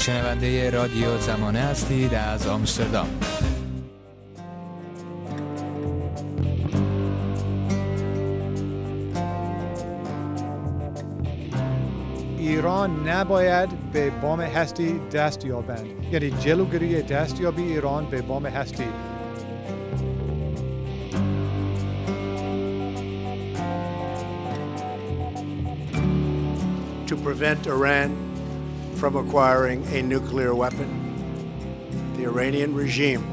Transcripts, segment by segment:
شنونده رادیو زمانه هستید از آمستردام. ایران نباید به بام هستی دست یابند. یعنی جلوگیری دستیابی ایران به بام هستی. To prevent Iran from acquiring a nuclear weapon. The Iranian regime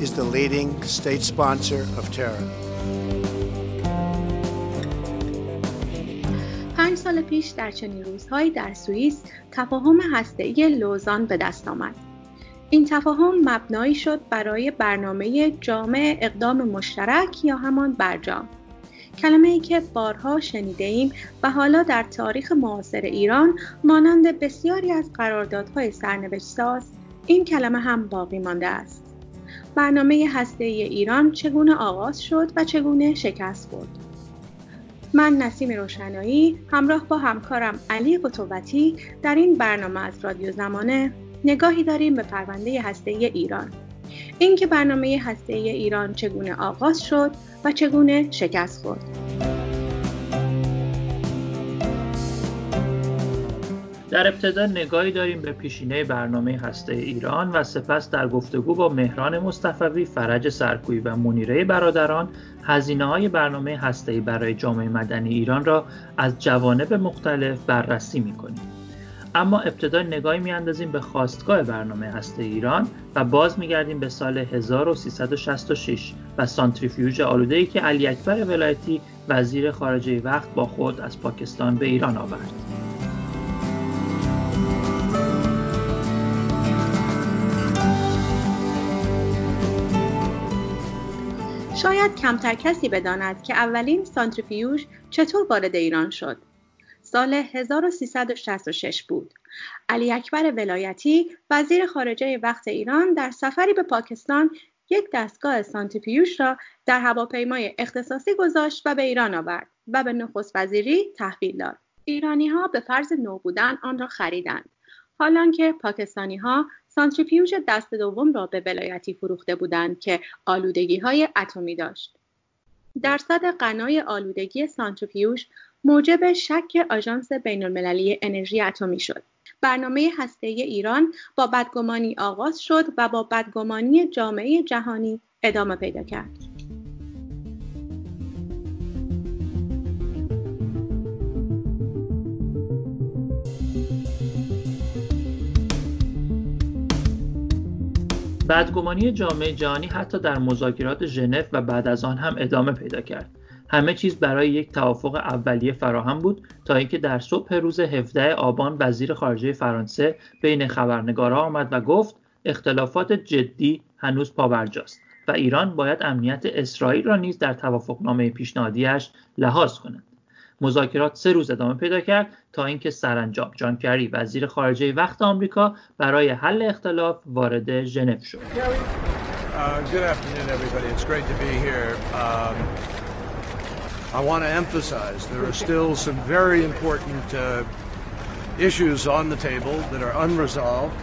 is the leading state sponsor of terror. پنج سال پیش در چنین روزهایی در سوئیس تفاهم هسته‌ای لوزان به دست آمد. این تفاهم مبنایی شد برای برنامه جامع اقدام مشترک یا همان برجام. کلمه ای که بارها شنیده ایم و حالا در تاریخ معاصر ایران مانند بسیاری از قراردادهای سرنوشت ساز این کلمه هم باقی مانده است. برنامه هسته ایران چگونه آغاز شد و چگونه شکست خورد. من نسیم روشنایی همراه با همکارم علی قطوبتی در این برنامه از رادیو زمانه نگاهی داریم به پرونده هسته ایران. اینکه برنامه هسته ایران چگونه آغاز شد و چگونه شکست خورد. در ابتدا نگاهی داریم به پیشینه برنامه هسته ایران و سپس در گفتگو با مهران مصطفوی، فرج سرکوی و منیره برادران هزینه های برنامه هسته برای جامعه مدنی ایران را از جوانب مختلف بررسی می کنیم. اما ابتدا نگاهی میاندازیم به خواستگاه برنامه هسته ایران و باز میگردیم به سال 1366 و سانتریفیوژ آلوده ای که علی اکبر ولایتی وزیر خارجه وقت با خود از پاکستان به ایران آورد. شاید کمتر کسی بداند که اولین سانتریفیوژ چطور وارد ایران شد. سال 1366 بود. علی اکبر ولایتی وزیر خارجه وقت ایران در سفری به پاکستان یک دستگاه سانتریفیوژ را در هواپیمای اختصاصی گذاشت و به ایران آورد و به نخست وزیری تحویل داد. ایرانی ها به فرض نو بودن آن را خریدند. حالان که پاکستانی ها سانتریفیوژ دست دوم را به ولایتی فروخته بودند که آلودگی های اتمی داشت. درصد غنای آلودگی سانتریفیوژ موجب شک آژانس بین المللی انرژی اتمی شد. برنامه هسته ایران با بدگمانی آغاز شد و با بدگمانی جامعه جهانی ادامه پیدا کرد. بدگمانی جامعه جهانی حتی در مذاکرات ژنو و بعد از آن هم ادامه پیدا کرد. همه چیز برای یک توافق اولیه فراهم بود تا اینکه در صبح روز 17 آبان وزیر خارجه فرانسه بین خبرنگارها آمد و گفت اختلافات جدی هنوز پابرجاست و ایران باید امنیت اسرائیل را نیز در توافقنامه پیشنهادیش لحاظ کند. مذاکرات سه روز ادامه پیدا کرد تا اینکه سرانجام جان کری وزیر خارجه وقت آمریکا برای حل اختلاف وارد ژنو شد. I want to emphasize there are still some very important uh, issues on the table that are unresolved.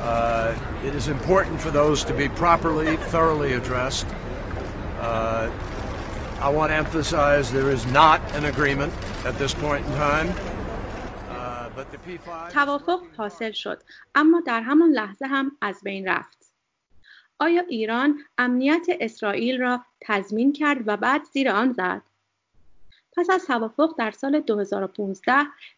Uh, it is important for those to be properly, thoroughly addressed. Uh, I want to emphasize there is not an agreement at this point in time. توافق حاصل شد اما در همان لحظه هم از بین رفت آیا ایران امنیت اسرائیل را تضمین کرد و بعد زیر آن زد پس از توافق در سال 2015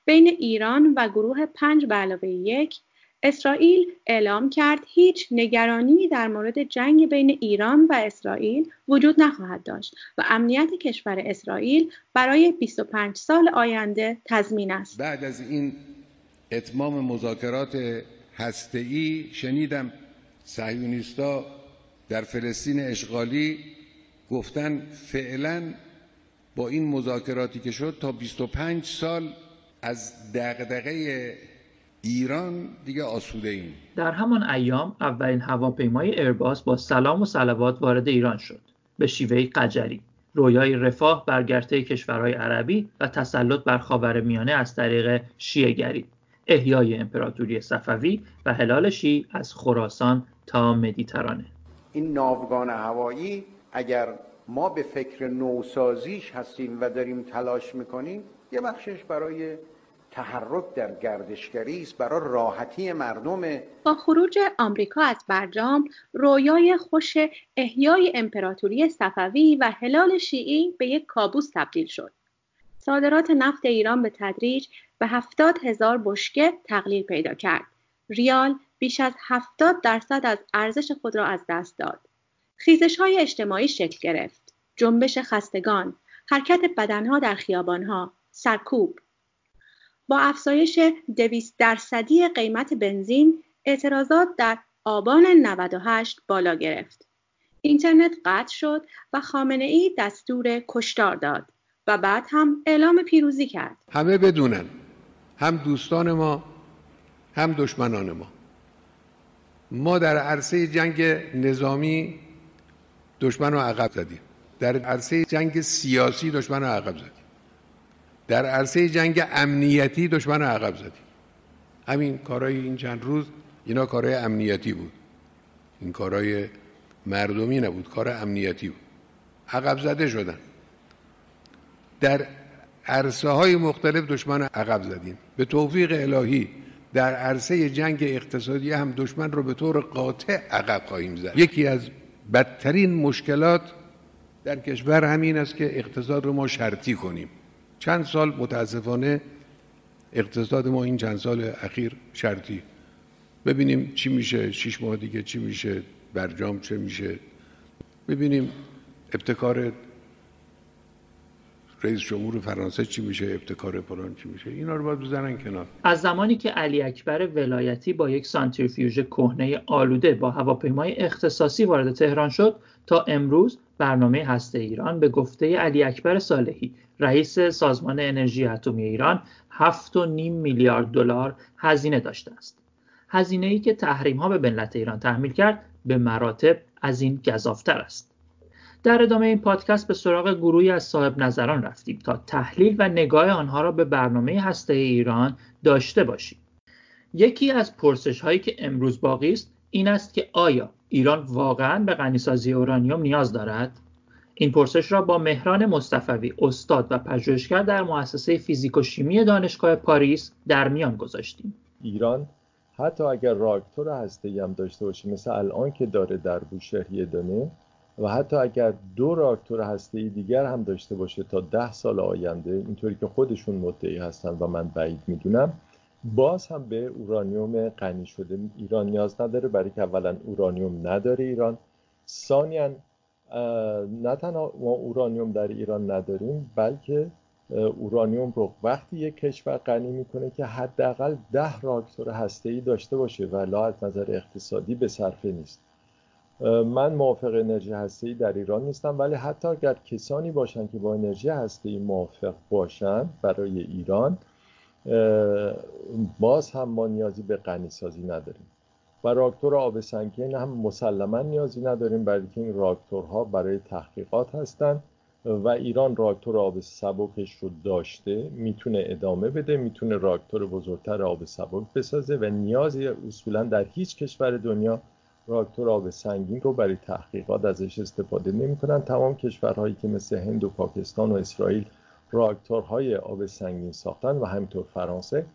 بین ایران و گروه پنج به علاوه یک اسرائیل اعلام کرد هیچ نگرانی در مورد جنگ بین ایران و اسرائیل وجود نخواهد داشت و امنیت کشور اسرائیل برای 25 سال آینده تضمین است. بعد از این اتمام مذاکرات هسته‌ای شنیدم صهیونیستا در فلسطین اشغالی گفتن فعلا با این مذاکراتی که شد تا 25 سال از دغدغه ایران دیگه آسوده ایم. در همان ایام اولین هواپیمای ایرباس با سلام و صلوات وارد ایران شد. به شیوه قجری. رویای رفاه بر گرته کشورهای عربی و تسلط بر خاور میانه از طریق شیعگری احیای امپراتوری صفوی و هلال شی از خراسان تا مدیترانه. این ناوگان هوایی اگر ما به فکر نوسازیش هستیم و داریم تلاش می‌کنیم یه بخشش برای تحرک در گردشگری است برای راحتی مردم. با خروج آمریکا از برجام رویای خوش احیای امپراتوری صفوی و هلال شیعی به یک کابوس تبدیل شد. صادرات نفت ایران به تدریج به هفتاد هزار بشکه تقلیل پیدا کرد. ریال بیش از هفتاد درصد از ارزش خود را از دست داد. خیزش های اجتماعی شکل گرفت. جنبش خستگان حرکت بدنها در خیابانها سرکوب با افزایش دویست درصدی قیمت بنزین اعتراضات در آبان 98 بالا گرفت. اینترنت قطع شد و خامنه ای دستور کشتار داد و بعد هم اعلام پیروزی کرد. همه بدونن هم دوستان ما هم دشمنان ما ما در عرصه جنگ نظامی دشمن رو عقب زدیم در عرصه جنگ سیاسی دشمن رو عقب زدیم. در عرصه جنگ امنیتی دشمن عقب زدیم. همین کارهای این چند روز اینا کارهای امنیتی بود. این کارهای مردمی نبود کار امنیتی بود. عقب زده شدن. در عرصه های مختلف دشمن عقب زدیم. به توفیق الهی در عرصه جنگ اقتصادی هم دشمن رو به طور قاطع عقب خواهیم زد. یکی از بدترین مشکلات در کشور همین است که اقتصاد رو ما شرطی کنیم. چند سال متاسفانه اقتصاد ما این چند سال اخیر شرطی. ببینیم چی میشه شیش ماه دیگه چی میشه برجام چه میشه. ببینیم ابتکار رئیس جمهور فرانسه چی میشه ابتکار پلان چی میشه. اینا رو باید بزنن کنار. از زمانی که علی اکبر ولایتی با یک سانتریفیوژ کهنه آلوده با هواپیمای اختصاصی وارد تهران شد تا امروز برنامه هسته ایران به گفته علی اکبر صالحی رئیس سازمان انرژی اتمی ایران 7.5 میلیارد دلار هزینه داشته است. هزینه ای که تحریم ها به ملت ایران تحمیل کرد به مراتب از این گذافتر است. در ادامه این پادکست به سراغ گروهی از صاحب نظران رفتیم تا تحلیل و نگاه آنها را به برنامه هسته ایران داشته باشیم. یکی از پرسش هایی که امروز باقی است این است که آیا ایران واقعا به غنیسازی اورانیوم نیاز دارد؟ این پرسش را با مهران مصطفوی استاد و پژوهشگر در مؤسسه فیزیک و شیمی دانشگاه پاریس در میان گذاشتیم ایران حتی اگر راکتور هسته هم داشته باشه مثل الان که داره در بوشهر یه دانه و حتی اگر دو راکتور هسته ای دیگر هم داشته باشه تا ده سال آینده اینطوری که خودشون مدعی هستن و من بعید می‌دونم باز هم به اورانیوم غنی شده. ایران نیاز نداره برای که اولا اورانیوم نداره ایران. ثانیا نه تنها ما اورانیوم در ایران نداریم بلکه اورانیوم رو وقتی یک کشور غنی می‌کنه که حداقل ده راکتور ای داشته باشه و لا از نظر اقتصادی به صرفه نیست. من موافق انرژی ای در ایران نیستم ولی حتی اگر کسانی باشن که با انرژی ای موافق باشن برای ایران باز هم ما نیازی به غنی سازی نداریم. و راکتور آب سنگین هم مسلما نیازی نداریم برای که این راکتورها برای تحقیقات هستند و ایران راکتور آب سبکش رو داشته می‌تونه ادامه بده می‌تونه راکتور بزرگتر آب سبک بسازه و نیازی اصولا در هیچ کشور دنیا راکتور آب سنگین رو برای تحقیقات ازش استفاده نمی‌کنن. تمام کشورهایی که مثل هند و پاکستان و اسرائیل راکتورهای آب سنگین ساختن و همینطور فرانسه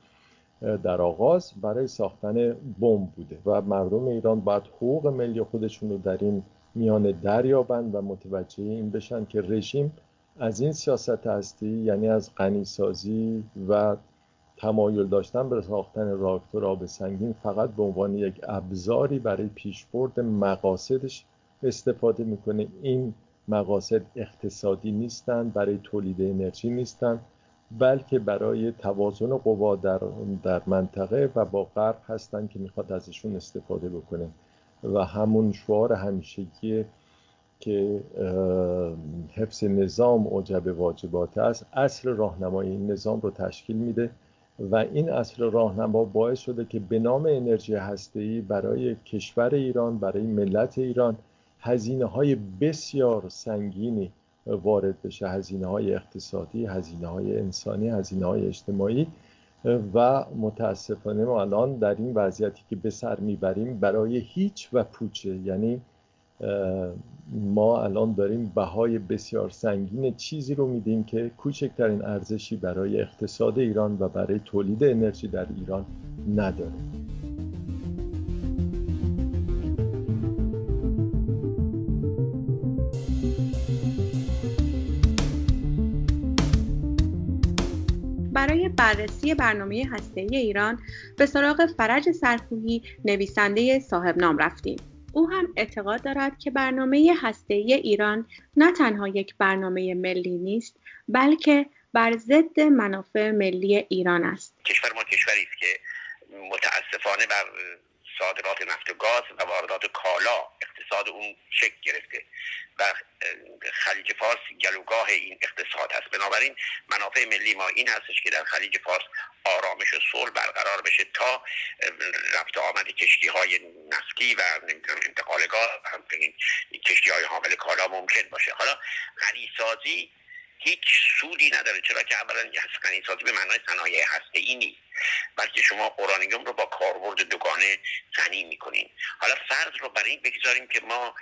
در آغاز برای ساختن بمب بوده و مردم ایران باید حقوق ملی خودشون رو در این میان دریابند و متوجه این بشن که رژیم از این سیاست هستی یعنی از غنیسازی و تمایل داشتن به ساختن راکتور آب سنگین فقط به عنوان یک ابزاری برای پیشبرد مقاصدش استفاده می‌کنه. این مقاصد اقتصادی نیستند برای تولید انرژی نیستند بلکه برای توازن قوا در, در منطقه و با غرب هستند که می‌خواد ازشون استفاده بکنه. و همون شعار همیشگی که حفظ نظام اوجب واجبات است اصل راهنمای این نظام رو تشکیل میده و این اصل راهنما باعث شده که به نام انرژی هسته‌ای برای کشور ایران برای ملت ایران هزینه های بسیار سنگینی وارد بشه. هزینه های اقتصادی هزینه های انسانی هزینه های اجتماعی و متاسفانه ما الان در این وضعیتی که به سر می‌بریم برای هیچ و پوچه. یعنی ما الان داریم بهای بسیار سنگین چیزی رو میدیم که کوچکترین ارزشی برای اقتصاد ایران و برای تولید انرژی در ایران نداره. بررسی برنامه هسته ایران به سراغ فرج سرکوهی نویسنده صاحب نام رفتیم. او هم اعتقاد دارد که برنامه هسته ایران نه تنها یک برنامه ملی نیست بلکه بر ضد منافع ملی ایران است. کشور ما کشوری است که متاسفانه بر صادرات نفت و گاز و واردات کالا اقتصاد اون شکل گرفته و خلیج فارس گلوگاه این اقتصاد هست. بنابراین منافع ملی ما این هستش که در خلیج فارس آرامش و صلح برقرار بشه تا رفت آمد کشتی های نفتی و نمی‌دونم انتقال گاز کشتی های حامل کالا ممکن باشه. حالا غنیسازی هیچ سودی نداره. چرا که اولا غنیسازی به معنای صنایع هسته ای نیست. بلکه شما اورانیوم رو با کاربرد دوگانه غنی می‌کنین. حالا فرض رو برای این بگذاریم که ما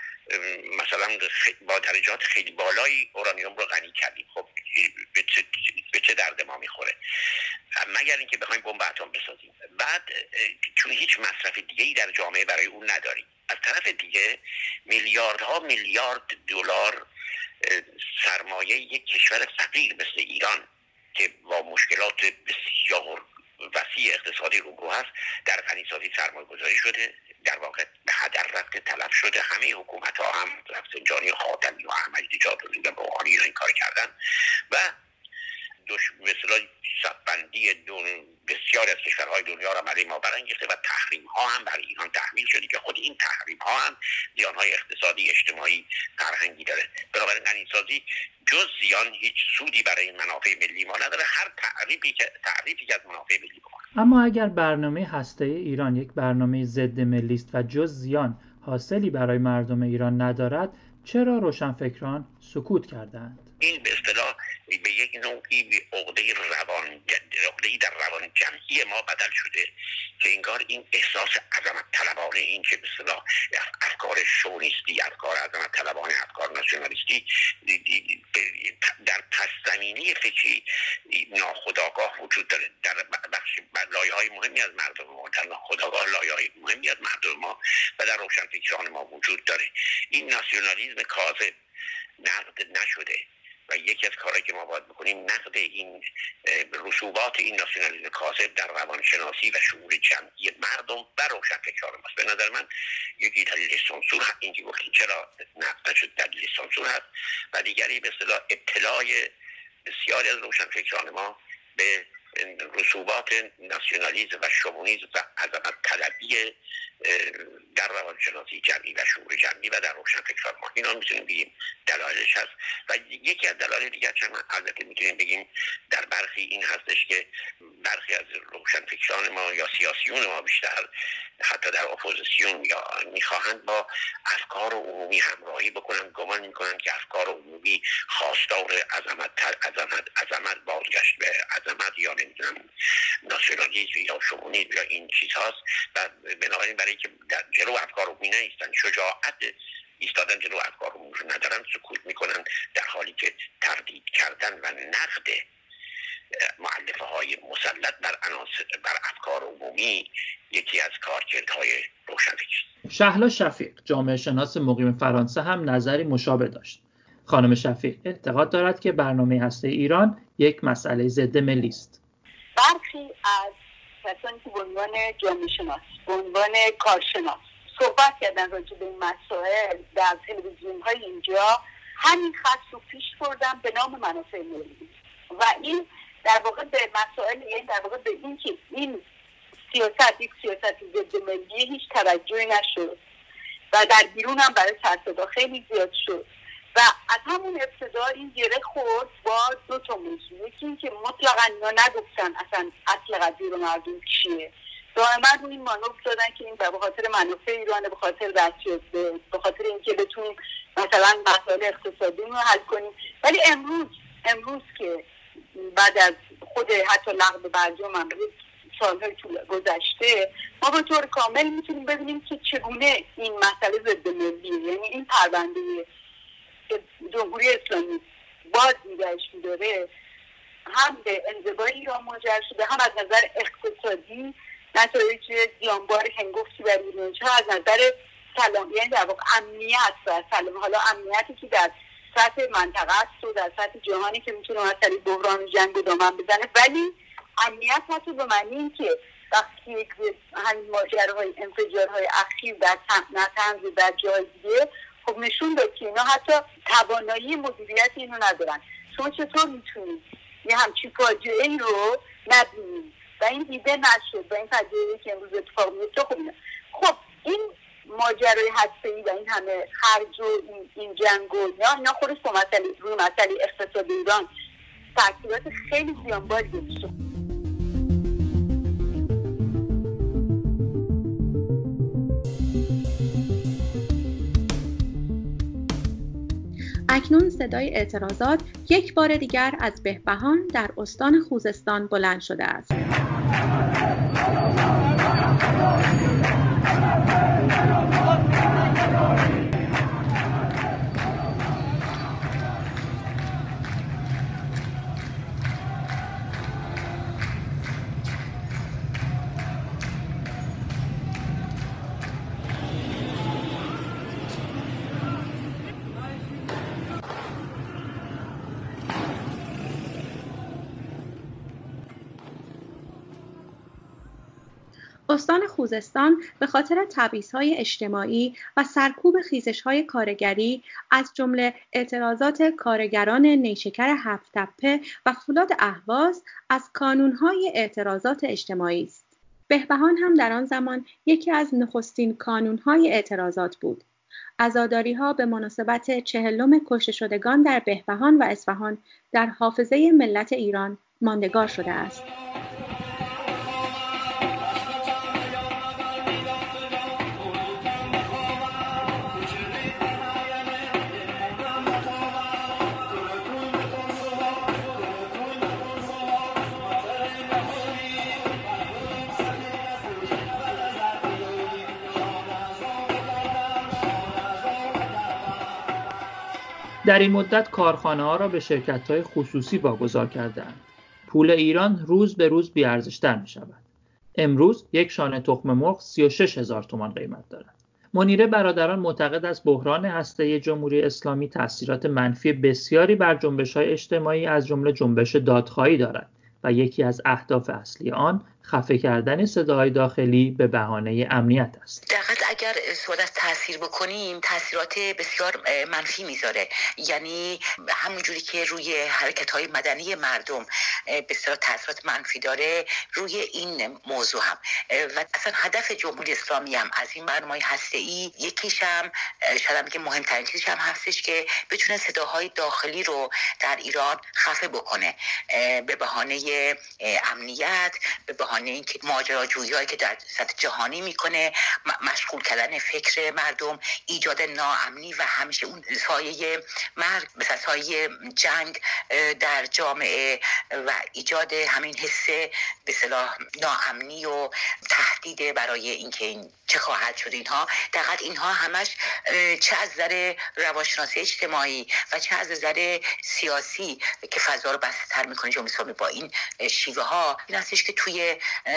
مثلا با درجات خیلی بالایی اورانیوم رو غنی کردیم. خب به چه, درد ما می‌خوره؟ مگر اینکه بخوایم بمب اتم بسازیم. بعد چون هیچ مصرف دیگه ای در جامعه برای اون نداریم. از طرف دیگه میلیاردها میلیارد دلار سرمایه یک کشور فقیر مثل ایران که با مشکلات بسیار وسیع اقتصادی روبرو هست در غنیسازی سرمایه گذاری شده در واقع به هدر رفته تلف شده همه حکومت ها هم رفسنجانی خاتمی و احمدی نژاد و روحانی این کار کردن. و مثلا بندی دون بسیاری از کشورهای دنیا را برای ما برانگیخته و تحریم ها هم برای ایران تحمیل شده که خود این تحریم ها هم زیان های اقتصادی اجتماعی فرهنگی داره. بنابراین غنیسازی جز زیان هیچ سودی برای منافع ملی ما نداره. هر تعریفی که تعریفی که از منافع ملی بکنه. اما اگر برنامه هسته ایران یک برنامه ضد ملی است و جز زیان حاصلی برای مردم ایران ندارد چرا روشنفکران سکوت کردند این به اصطلاح به یک نوعی عقده روان عقده در روان جمعی ما بدل شده که انگار این احساس عظمت طلبانه این که به اصطلاح افکار شونیستی افکار عظمت طلبانه افکار ناسیونالیستی در پس زمینی فکری ناخداگاه وجود داره. در بخش لایه های مهمی از مردم ما در ناخداگاه لایه های مهمی از مردم ما و در روشنفکران ما وجود داره. این ناسیونالیزم کاذب نقد نشده. و یکی از کارهایی که ما باید بکنیم نقد این رسوبات این ناسیونالیسم کاذب در روانشناسی و شعور جمعی مردم و روشنفکران ماست. به نظر من یکی دلیل سانسور این که گفتیم چرا نقد نشد دلیل سانسور هست و دیگری به اصطلاح ابتلای بسیاری از روشنفکران ما به رسوبات ناسیونالیزم و شوونیزم و عظمت طلبی در روانشناسی جمعی و شعور جمعی و در روشن فکر ما. اینا می‌تونیم بگیم دلایلش هست. و یکی از دلایل دیگر چون البته می‌تونیم بگیم در برخی این هستش که برخی از روشن فکران ما یا سیاسیون ما بیشتر حتی در اپوزیسیون یا می‌خواهند با افکار عمومی همراهی بکنن گمان می‌کنن که افکار عمومی خواستار عظمت عظمت عظمت بازگشت به عظمت یا نمی‌دونم ناسیونالیسم یا شمونیسم یا این چیز هاست و بنابراین برای که در جلو افکار عمومی نیستن شجاعت ایستادن جلو افکار عمومی رو ندارن سکوت می‌کنن در حالی که تردید کردن و نقد معلفه های مسلط بر, بر افکار عمومی یکی از کارکردهای روشنفکر شهلا شفیق جامعه شناس مقیم فرانسه هم نظری مشابه داشت. خانم شفیق اعتقاد دارد که برنامه هسته ایران یک مسئله ضد ملی است. برخی از کسانی که به عنوان جامعه شناس به کارشناس صحبت کردن راجع به این مسائل در تلویزیون های اینجا همین خط رو پیش بردن به نام منافع ملی. و این در واقع به مسائل یعنی در واقع به این که این سیاست یک سیاست ضد ملی هیچ توجهی نشد و در بیرون هم برای سرصدا خیلی زیاد شد. و از همون ابتدا این گره خورد با دو تا موضوع. یکی اینکه مطلقا اینا نگفتن اصلا اصل قضیه رو مردم چیه. دائما رو این مانور دادن که این به خاطر منافع ایرانه به خاطر به خاطر اینکه بتونیم مثلا مسائل اقتصادی رو حل کنیم. ولی امروز امروز که بعد از خود حتی لغو برجام هم سالهای گذشته ما به طور کامل می‌تونیم ببینیم که چگونه این مسئله ضد ملی یعنی این پرونده جمهوری اسلامی باز نگهش میداره هم به انزوای ایران منجر شده هم از نظر اقتصادی نتایج زیانبار هنگفتی بر ایران از نظر سلام یعنی در واقع امنیت و سلام حالا امنیتی که در سطح منطقه است و در سطح جهانی که می‌تونه مسئله بحران جنگ و دامن بزنه. ولی امنیت حتی به معنی که وقتی یک همین ماجراهای انفجارهای اخیر در نتنز و در جای دیگه خب نشون داد که اینا حتی توانایی مدیریت اینو ندارن. شما چطور می‌تونید یه همچین فاجعه ای رو نبینید؟ و این دیده نشد و این فاجعه که امروز اتفاق میفته خب خب این ماجرای ای و این همه خرج و این, این جنگ و اینا اینا خودش مسئله روی مسئله اقتصاد ایران تاثیرات خیلی زیانباری داشته اکنون صدای اعتراضات یک بار دیگر از بهبهان در استان خوزستان بلند شده است. استان خوزستان به خاطر تبعیض‌های اجتماعی و سرکوب خیزش‌های کارگری از جمله اعتراضات کارگران نیشکر هفت‌تپه و فولاد اهواز از کانونهای اعتراضات اجتماعی است. بهبهان هم در آن زمان یکی از نخستین کانونهای اعتراضات بود. عزاداری ها به مناسبت چهلم کشته شدگان در بهبهان و اصفهان در حافظه ملت ایران ماندگار شده است. در این مدت کارخانه ها را به شرکت های خصوصی واگذار کردند. پول ایران روز به روز بیارزشتر می شود. امروز یک شانه تخم مرغ 36 هزار تومان قیمت دارد. منیره برادران معتقد است بحران هسته جمهوری اسلامی تاثیرات منفی بسیاری بر جنبش های اجتماعی از جمله جنبش دادخواهی دارد و یکی از اهداف اصلی آن خفه کردن صداهای داخلی به بهانه امنیت است. دقیقا اگر صحبت تاثیر بکنیم تاثیرات بسیار منفی می‌ذاره. یعنی همونجوری که روی حرکت های مدنی مردم بسیار تاثیرات منفی داره روی این موضوع هم. و اصلا هدف جمهوری اسلامی هم از این برنامه هسته ای یکیش هم شاید که مهمترین چیزش هم هستش که بتونه صداهای داخلی رو در ایران خفه بکنه به بهانه امنیت به بهانه اینکه ماجراجویی که در سطح جهانی می‌کنه مشغول کردن فکر مردم ایجاد ناامنی و همیشه اون سایه مرگ مثل سایه جنگ در جامعه و ایجاد همین حس به صلاح ناامنی و تهدید برای اینکه این چه خواهد شد اینها. دقیقا اینها همش چه از نظر روانشناسی اجتماعی و چه از نظر سیاسی که فضا رو بسته تر می‌کنه جمهوری با این شیوه ها این هستش که توی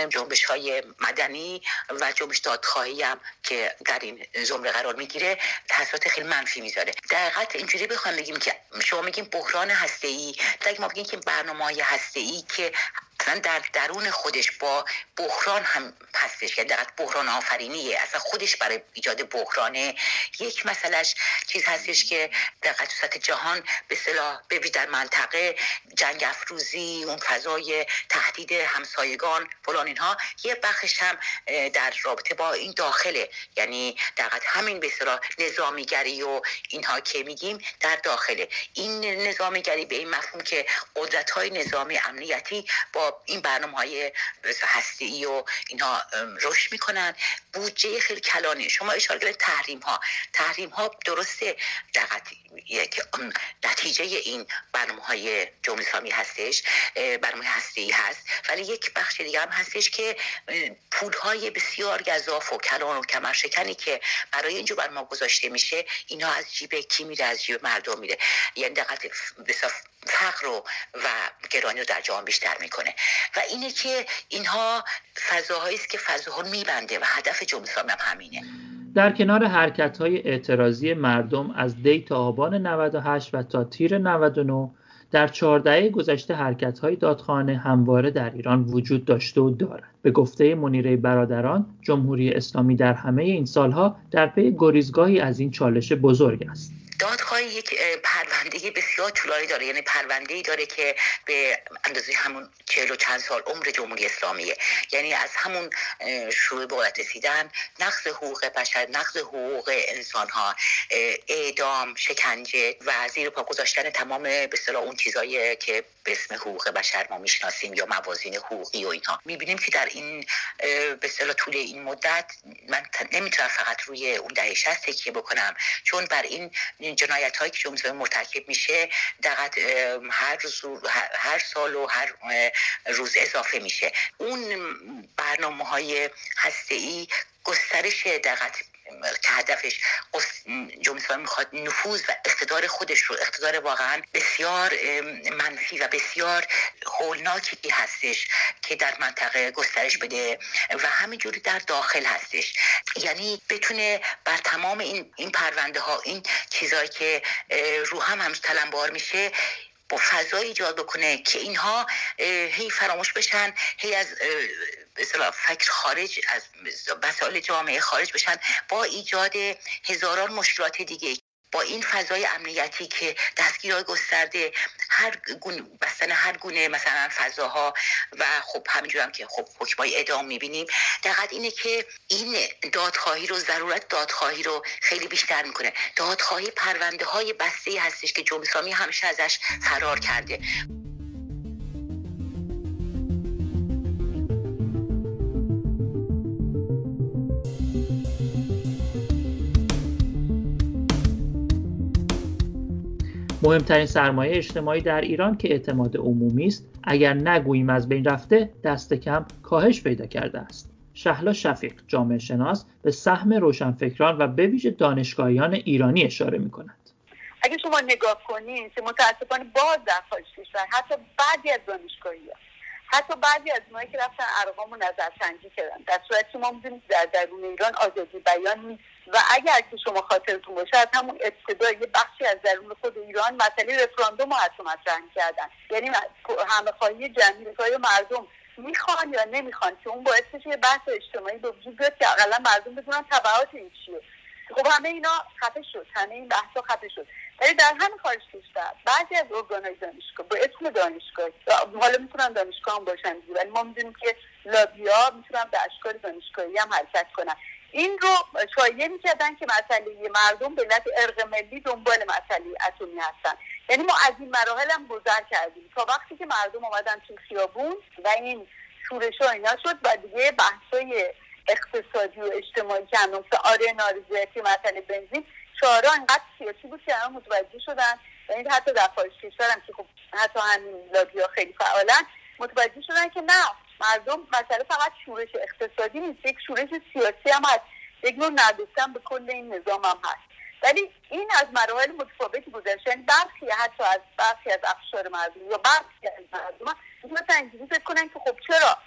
جنبش های مدنی و جنبش دادخواهی هم که در این زمره قرار می‌گیره تاثیرات خیلی منفی می‌ذاره. دقیقت اینجوری بخوام بگیم که شما میگیم بحران هسته ای ما بگیم که برنامه های هسته ای که اصلا در درون خودش با بحران هم هستش یعنی دقیقا بحران آفرینیه اصلا خودش برای ایجاد بحرانه یک مسئلهش چیز هستش که تو سطح جهان به صلاح ببین در منطقه جنگ افروزی اون فضای تهدید همسایگان فلان اینها یه بخش هم در رابطه با این داخله. یعنی دقیقا همین به صلاح نظامیگری و اینها که میگیم در داخله. این نظامیگری به این مفهوم که قدرت های نظامی امنیتی با این برنامه های هستی و اینها رشد می‌کنن. بودجه خیلی کلانه. شما اشاره کردید تحریم ها تحریم ها درسته یک نتیجه این برنامه های جمهوری اسلامی هستش برنامه هستی هست. ولی یک بخش دیگه هم هستش که پول های بسیار گذاف و کلان و کمرشکنی که برای اینجا بر ما گذاشته میشه اینا از جیب کی میره؟ از جیب مردم میره. یعنی دقت فقر و, و گرانی رو در جامعه بیشتر می‌کنه. و اینه که اینها فضاهایی است که فضاها میبنده و هدف جمهوری هم همینه در کنار حرکت های اعتراضی مردم از دی تا آبان 98 و تا تیر 99 در چهارده گذشته حرکت های دادخانه همواره در ایران وجود داشته و دارد. به گفته منیره برادران جمهوری اسلامی در همه این سالها در پی گریزگاهی از این چالش بزرگ است. دادخواهی یک پرونده بسیار طولانی داره. یعنی پرونده ای داره که به اندازه همون چهل و چند سال عمر جمهوری اسلامیه. یعنی از همون شروع به رسیدن نقض حقوق بشر نقض حقوق انسان ها اعدام شکنجه و زیر پا گذاشتن تمام به اون چیزایی که به اسم حقوق بشر ما می‌شناسیم یا موازین حقوقی و اینها. می‌بینیم که در این به طول این مدت من نمی‌تونم فقط روی اون دهه 60 تکیه بکنم. چون بر این جنایت هایی که جمهوری مرتکب میشه دقت هر, هر سال و هر روز اضافه میشه. اون برنامه های هسته ای گسترش دقت که هدفش جمهوری می‌خواد نفوذ و اقتدار خودش رو اقتدار واقعا بسیار منفی و بسیار هولناکی هستش که در منطقه گسترش بده و همینجوری در داخل هستش. یعنی بتونه بر تمام این این پرونده ها این چیزهایی که رو هم هم تلمبار میشه با فضایی ایجاد بکنه که اینها هی فراموش بشن هی از به فکر خارج از مسائل جامعه خارج بشن با ایجاد هزاران مشکلات دیگه. با این فضای امنیتی که دستگیرهای گسترده هر گونه بستن هر گونه مثلا فضاها و خب همینجور هم که خب حکمای ادام می‌بینیم دقیق اینه که این دادخواهی رو ضرورت دادخواهی رو خیلی بیشتر می‌کنه. دادخواهی پرونده های بسته هستش که جمهوری همیشه ازش فرار کرده. مهمترین سرمایه اجتماعی در ایران که اعتماد عمومی است اگر نگوییم از بین رفته دست کم کاهش پیدا کرده است. شهلا شفیق جامعه شناس به سهم روشنفکران و به ویژه دانشگاهیان ایرانی اشاره می کند. اگه شما نگاه کنید که متاسفانه باز در خارج حتی بعضی از دانشگاهی ها حتی بعضی از مایی که رفتن ارقام و نظر سنجی کردن. در صورتی که ما می‌دونیم در درون ایران آزادی بیان نیست. و اگر که شما خاطرتون باشه از همون ابتدا یه بخشی از درون خود ایران مسئله رفراندوم رو حتی مطرح کردن. یعنی همه خواهی جمعی مردم می‌خوان یا نمی‌خوان که اون باعث بشه یه بحث اجتماعی به وجود بیاد که اقلا مردم بدونن تبعات این چیه خب همه اینا خفه شد. همه این بحثا خفه شد. ولی در همین خارج کشور بعضی از ارگانهای دانشگاه با اسم دانشگاه حالا می‌تونن دانشگاه هم باشن ولی ما می‌دونیم که لابیا می‌تونن به اشکال دانشگاهی هم حرکت کنن. این رو شایعه می‌کردن که مسئله مردم به علت ارق ملی دنبال مسئله اتمی هستن. یعنی ما از این مراحل هم گذر کردیم. تا وقتی که مردم آمدن تو خیابون و این شورش اینا شد و دیگه بحثای اقتصادی و اجتماعی که هم آره نارضایتی مسئله بنزین شعارها انقدر سیاسی بود که همه متوجه شدن. یعنی حتی در خارج کشورم که خب حتی همین لابی ها خیلی فعالن متوجه شدن که نه مردم مسئله فقط شورش اقتصادی نیست یک شورش سیاسی هم هست. یک نوع نردستن به کل این نظام هم هست. ولی این از مراحل متفاوتی گذشته یعنی برخی حتی از برخی از افشار مردم یا برخی از مردم مثلا اینجوری فکر کنن که خب چرا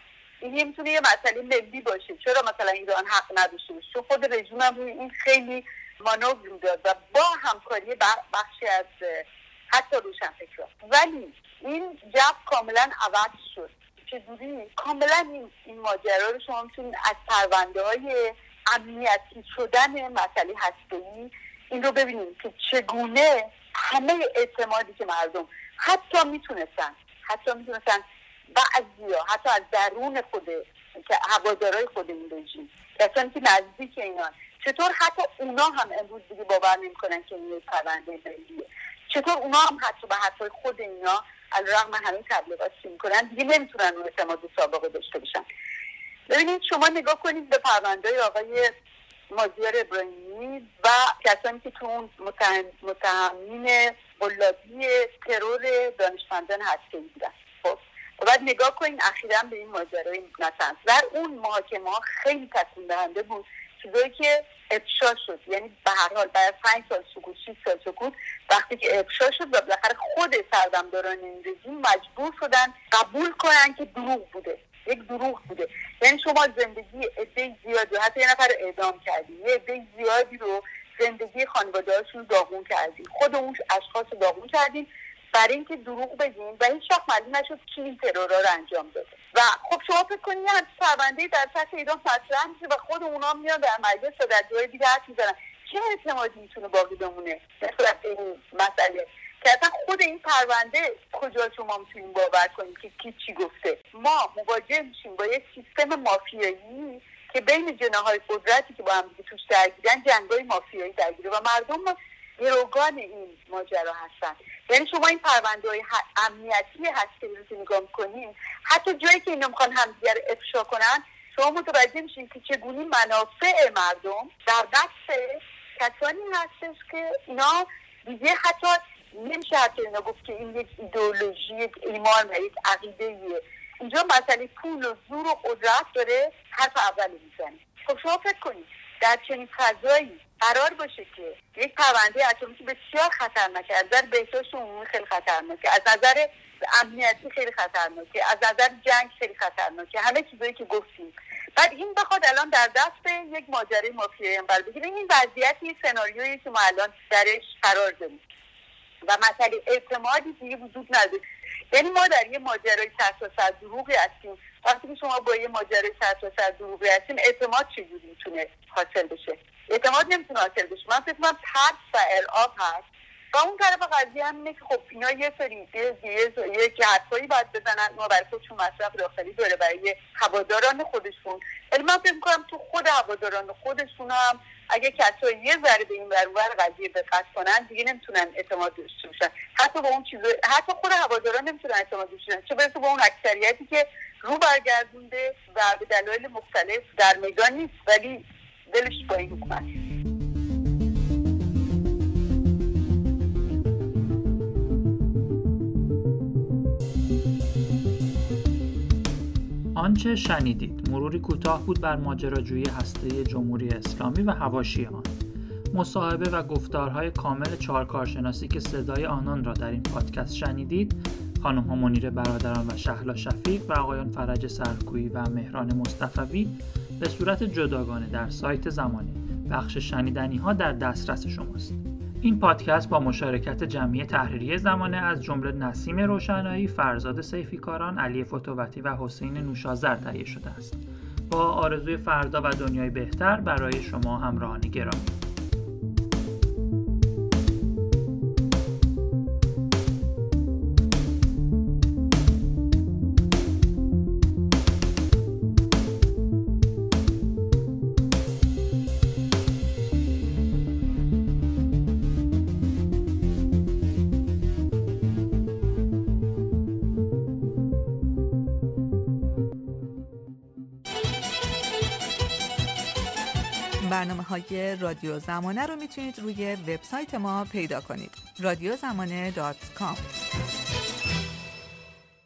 این می‌تونه یه مسئله ملی باشه؟ چرا مثلا ایران حق نداشته باشه؟ چون خود رژیم هم این خیلی مانور داد و با همکاری بخشی از حتی روشنفکران. ولی این جب کاملا عوض شد. چجوری کاملا این, ماجرا رو. شما می‌تونید از پرونده های امنیتی شدن مسئله هسته‌ای این رو ببینید که چگونه همه اعتمادی که مردم حتی می‌تونستن حتی می‌تونستن بعضی حتی از درون خود که هوادارای خود این رژیم کسانی که نزدیک اینان. چطور حتی اونا هم امروز دیگه باور نمی‌کنن که این پرونده ملیه چطور اونا هم حتی به حرفای خود اینا علیرغم همین تبلیغات می‌کنن دیگه نمی‌تونن اون اعتماد سابقه داشته باشن. ببینید شما نگاه کنید به پرونده آقای مازیار ابراهیمی و کسانی که تو اون متهمین قلابی ترور دانشمندان هسته بودن. خب بعد نگاه کنید اخیرا به این ماجرای نتنز. در اون محاکمه ها خیلی تصمیم دهنده بود چیزایی که افشا شد. یعنی به هر حال بعد پنج سال سکوت 6 سال سکوت وقتی که افشا شد و بالاخره خود سردمداران این رژیم مجبور شدن قبول کنن که دروغ بوده. یک دروغ بوده. یعنی شما زندگی عده زیادی حتی یه نفر اعدام کردی. یه عده زیادی رو زندگی خانواده هاشون داغون کردیم خود اون اشخاص داغون کردیم برای اینکه دروغ بگیم و هیچ وقت معلوم نشد کی این رو انجام داده. و خب شما فکر کنید یه پرونده در سطح ایران مطرح میشه و خود اونا میان در مجلس و در جای دیگه حرف می‌زنن. چه اعتمادی می‌تونه باقی بمونه؟ نسبت این مسئله. که اصلا خود این پرونده کجا شما می‌تونیم باور کنیم که کی چی گفته؟ ما مواجه میشیم با یک سیستم مافیایی که بین جناهای قدرتی که با هم دیگه توش درگیرن جنگای مافیایی درگیره و مردم گروگان این ماجرا هستن. یعنی شما این پرونده های امنیتی هستی که نگاه کنیم حتی جایی که اینا می‌خوان همدیگر افشا کنن شما متوجه میشین که چگونه منافع مردم در دست کسانی هستش که اینا دیگه حتی نمیشه حتی اینا گفت که این یک ایدئولوژی یک ایمان و یک عقیده اینجا مسئله پول و زور و قدرت داره حرف اولی می‌زنه. خب شما فکر کنید در چنین فضایی قرار باشه که یک پرونده اتمی که بسیار خطرناکه از نظر بهداشت عمومی خیلی خطرناکه. از نظر امنیتی خیلی خطرناکه. از نظر جنگ خیلی خطرناکه. همه چیزایی که گفتیم. بعد این بخواد الان در دست یک ماجرای مافیایی بر بگیره. این وضعیتی سناریویی که ما الان درش قرار داریم. و مسئله اعتمادی دیگه وجود نداره. یعنی ما در یه ماجرای سر دروغی هستیم. وقتی که شما با یه ماجرای سر سر دروغی هستیم اعتماد چجوری می‌تونه حاصل بشه؟ اعتماد نمی‌تونه حاصل بشه. من فکر کنم ترس و ارعاب هست. و اون طرف قضیه هم اینه که خب اینا یه سری یه حرفایی باید بزنن. ما برای خودشون مصرف داخلی داره برای هواداران خودشون. ولی من فکر می‌کنم تو خود هواداران خودشون هم اگه کسایی یه ذره به این ور قضیه دقت کنن دیگه نمی‌تونن اعتماد داشته باشن. حتی با اون چیز حتی خود هواداران نمی‌تونن اعتماد داشته چه برسه با اون اکثریتی که رو برگردونده و به دلایل مختلف در میدان نیست ولی دلش با این حکومت. آنچه شنیدید مروری کوتاه بود بر ماجراجویی هسته جمهوری اسلامی و هواشی آن. مصاحبه و گفتارهای کامل چهار کارشناسی که صدای آنان را در این پادکست شنیدید خانم ها منیر برادران و شهلا شفیق و آقایان فرج سرکویی و مهران مصطفوی به صورت جداگانه در سایت زمانی بخش شنیدنی ها در دسترس شماست این پادکست با مشارکت جمعی تحریری زمانه از جمله نسیم روشنایی، فرزاد سیفیکاران، علی فتووتی و حسین نوشازر تهیه شده است. با آرزوی فردا و دنیای بهتر برای شما همراهان گرامی. های رادیو زمانه رو می‌تونید روی وبسایت ما پیدا کنید. رادیو زمانه